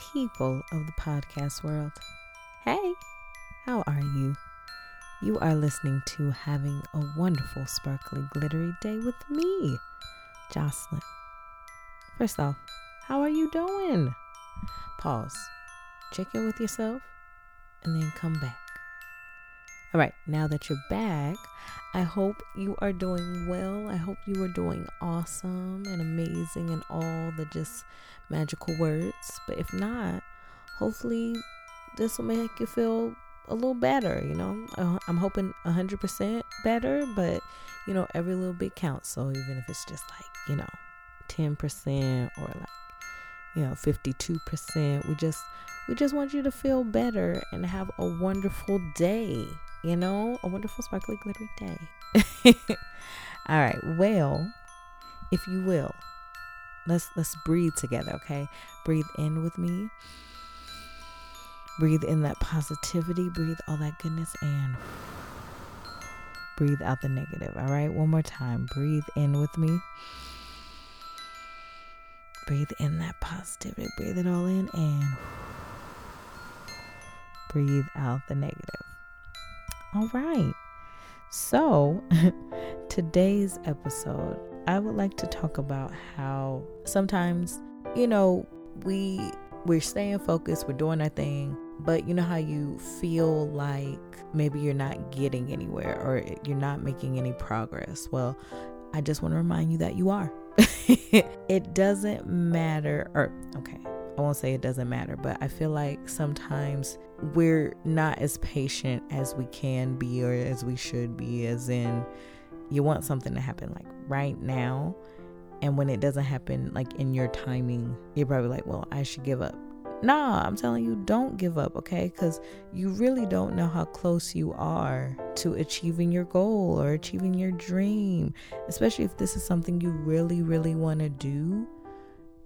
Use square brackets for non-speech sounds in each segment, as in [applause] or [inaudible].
people of the podcast world. Hey, how are you? You are listening to Having a Wonderful, Sparkly, Glittery Day with me, Jocelyn. First off, how are you doing? Pause, check in with yourself, and then come back. All right, now that you're back, I hope you are doing well. I hope you are doing awesome and amazing and all the just magical words. But if not, hopefully this will make you feel a little better, you know. I'm hoping 100% better, but you know, every little bit counts. So even if it's just like, you know, 10% or like you know 52% we just we just want you to feel better and have a wonderful day you know, a wonderful, sparkly, glittery day. [laughs] All right. Well, if you will, let's let's breathe together, okay? Breathe in with me. Breathe in that positivity, breathe all that goodness and [sighs] breathe out the negative. All right? One more time. Breathe in with me. Breathe in that positivity. Breathe it all in and breathe out the negative. All right. So, [laughs] today's episode, I would like to talk about how sometimes, you know, we we're staying focused, we're doing our thing, but you know how you feel like maybe you're not getting anywhere or you're not making any progress. Well, I just want to remind you that you are. [laughs] it doesn't matter or okay, I won't say it doesn't matter, but I feel like sometimes we're not as patient as we can be or as we should be, as in, you want something to happen like right now. And when it doesn't happen, like in your timing, you're probably like, well, I should give up. Nah, I'm telling you, don't give up, okay? Because you really don't know how close you are to achieving your goal or achieving your dream, especially if this is something you really, really want to do.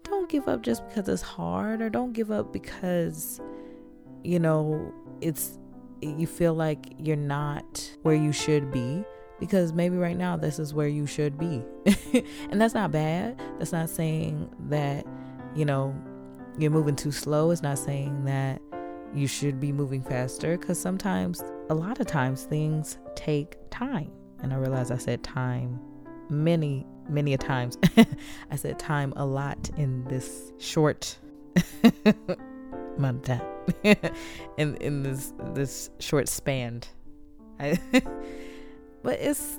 Don't give up just because it's hard or don't give up because you know it's you feel like you're not where you should be because maybe right now this is where you should be. [laughs] And that's not bad. That's not saying that you know you're moving too slow it's not saying that you should be moving faster because sometimes a lot of times things take time and i realize i said time many many a times. [laughs] I said time a lot in this short [laughs] amount of time. [laughs] in in this this short span. But it's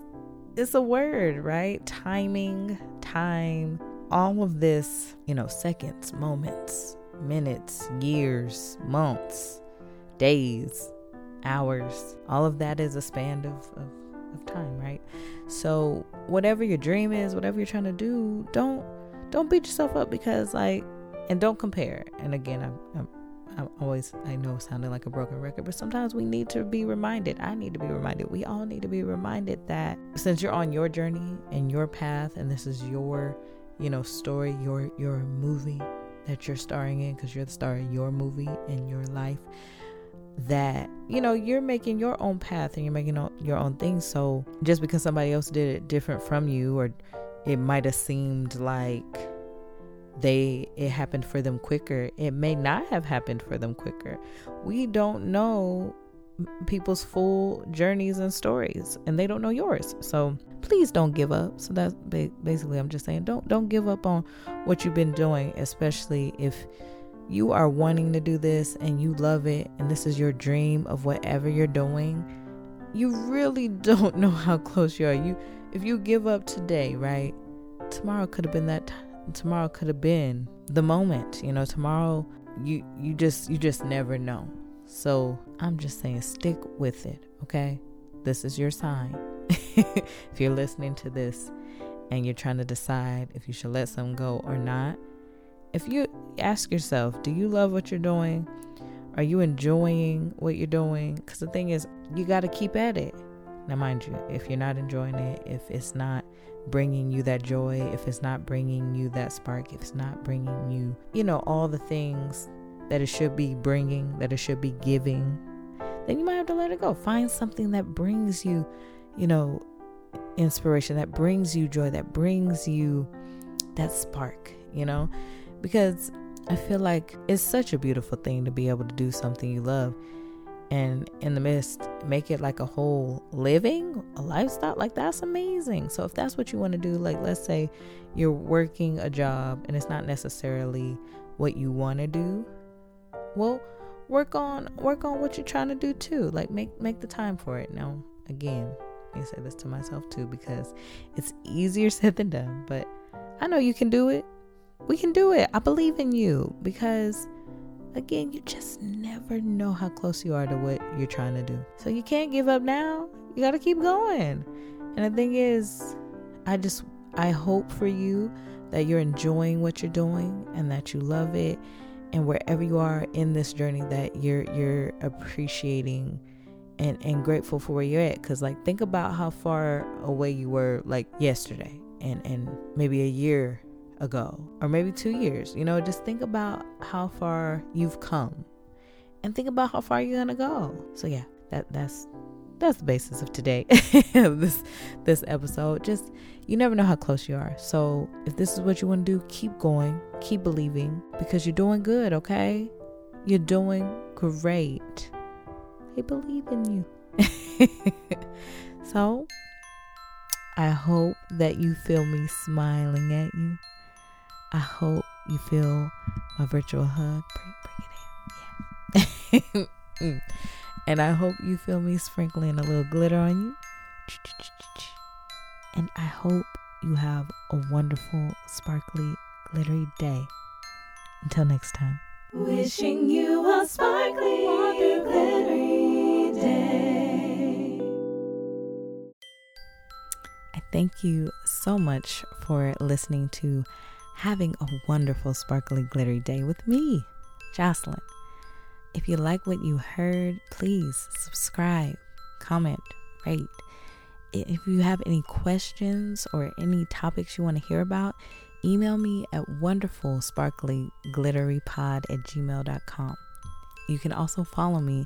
it's a word, right? Timing, time, all of this, you know, seconds, moments, minutes, years, months, days, hours. All of that is a span of, of of time, right? So whatever your dream is, whatever you're trying to do, don't don't beat yourself up because like and don't compare. And again, I'm, I'm I'm always, I know, sounding like a broken record, but sometimes we need to be reminded. I need to be reminded. We all need to be reminded that since you're on your journey and your path, and this is your, you know, story, your your movie that you're starring in, because you're the star of your movie in your life that you know you're making your own path and you're making your own things so just because somebody else did it different from you or it might have seemed like they it happened for them quicker it may not have happened for them quicker. We don't know people's full journeys and stories and they don't know yours. So please don't give up so that's basically i'm just saying don't don't give up on what you've been doing especially if you are wanting to do this and you love it and this is your dream of whatever you're doing, you really [laughs] don't know how close you are. You if you give up today, right? Tomorrow could have been that t- tomorrow could have been the moment. You know, tomorrow you you just you just never know. So, I'm just saying stick with it, okay? This is your sign. [laughs] if you're listening to this and you're trying to decide if you should let some go or not, if you ask yourself, do you love what you're doing? Are you enjoying what you're doing? Because the thing is, you got to keep at it. Now, mind you, if you're not enjoying it, if it's not bringing you that joy, if it's not bringing you that spark, if it's not bringing you, you know, all the things that it should be bringing, that it should be giving, then you might have to let it go. Find something that brings you, you know, inspiration, that brings you joy, that brings you that spark, you know? because I feel like it's such a beautiful thing to be able to do something you love and in the midst make it like a whole living a lifestyle like that's amazing. So if that's what you want to do like let's say you're working a job and it's not necessarily what you want to do well work on work on what you're trying to do too. Like make make the time for it. Now again i say this to myself too because it's easier [laughs] said than done but i know you can do it we can do it i believe in you because again, you just never know how close you are to what you're trying to do. So you can't give up now. You got to keep going. And the thing is, I just I hope for you that you're enjoying what you're doing and that you love it and wherever you are in this journey that you're you're appreciating and and grateful for where you're at cuz like think about how far away you were like yesterday and and maybe a year ago or maybe two years. You know, just think about how far you've come and think about how far you're gonna go. So yeah, that that's that's the basis of today [laughs] this this episode. Just you never know how close you are. So if this is what you want to do, keep going, keep believing because you're doing good, okay? You're doing great. I believe in you. [laughs] so I hope that you feel me smiling at you. I hope you feel my virtual hug. Bring, bring it in. Yeah. [laughs] Mm. and I hope you feel me sprinkling a little glitter on you. And I hope you have a wonderful, sparkly, glittery day. Until next time. Wishing you a sparkly, glittery day. I thank you so much for listening to having a wonderful, sparkly, glittery day with me, Jocelyn. If you like what you heard, please subscribe, comment, rate. If you have any questions or any topics you want to hear about, email me at wonderfulsparklyglitterypod at gmail.com. You can also follow me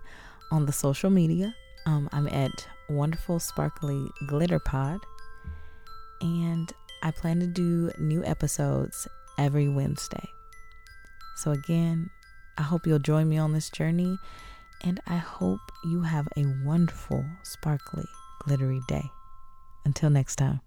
on the social media. Um, I'm at Wonderful Sparkly Glitter Pod. And I plan to do new episodes every Wednesday. So, again, I hope you'll join me on this journey, and I hope you have a wonderful, sparkly, glittery day. Until next time.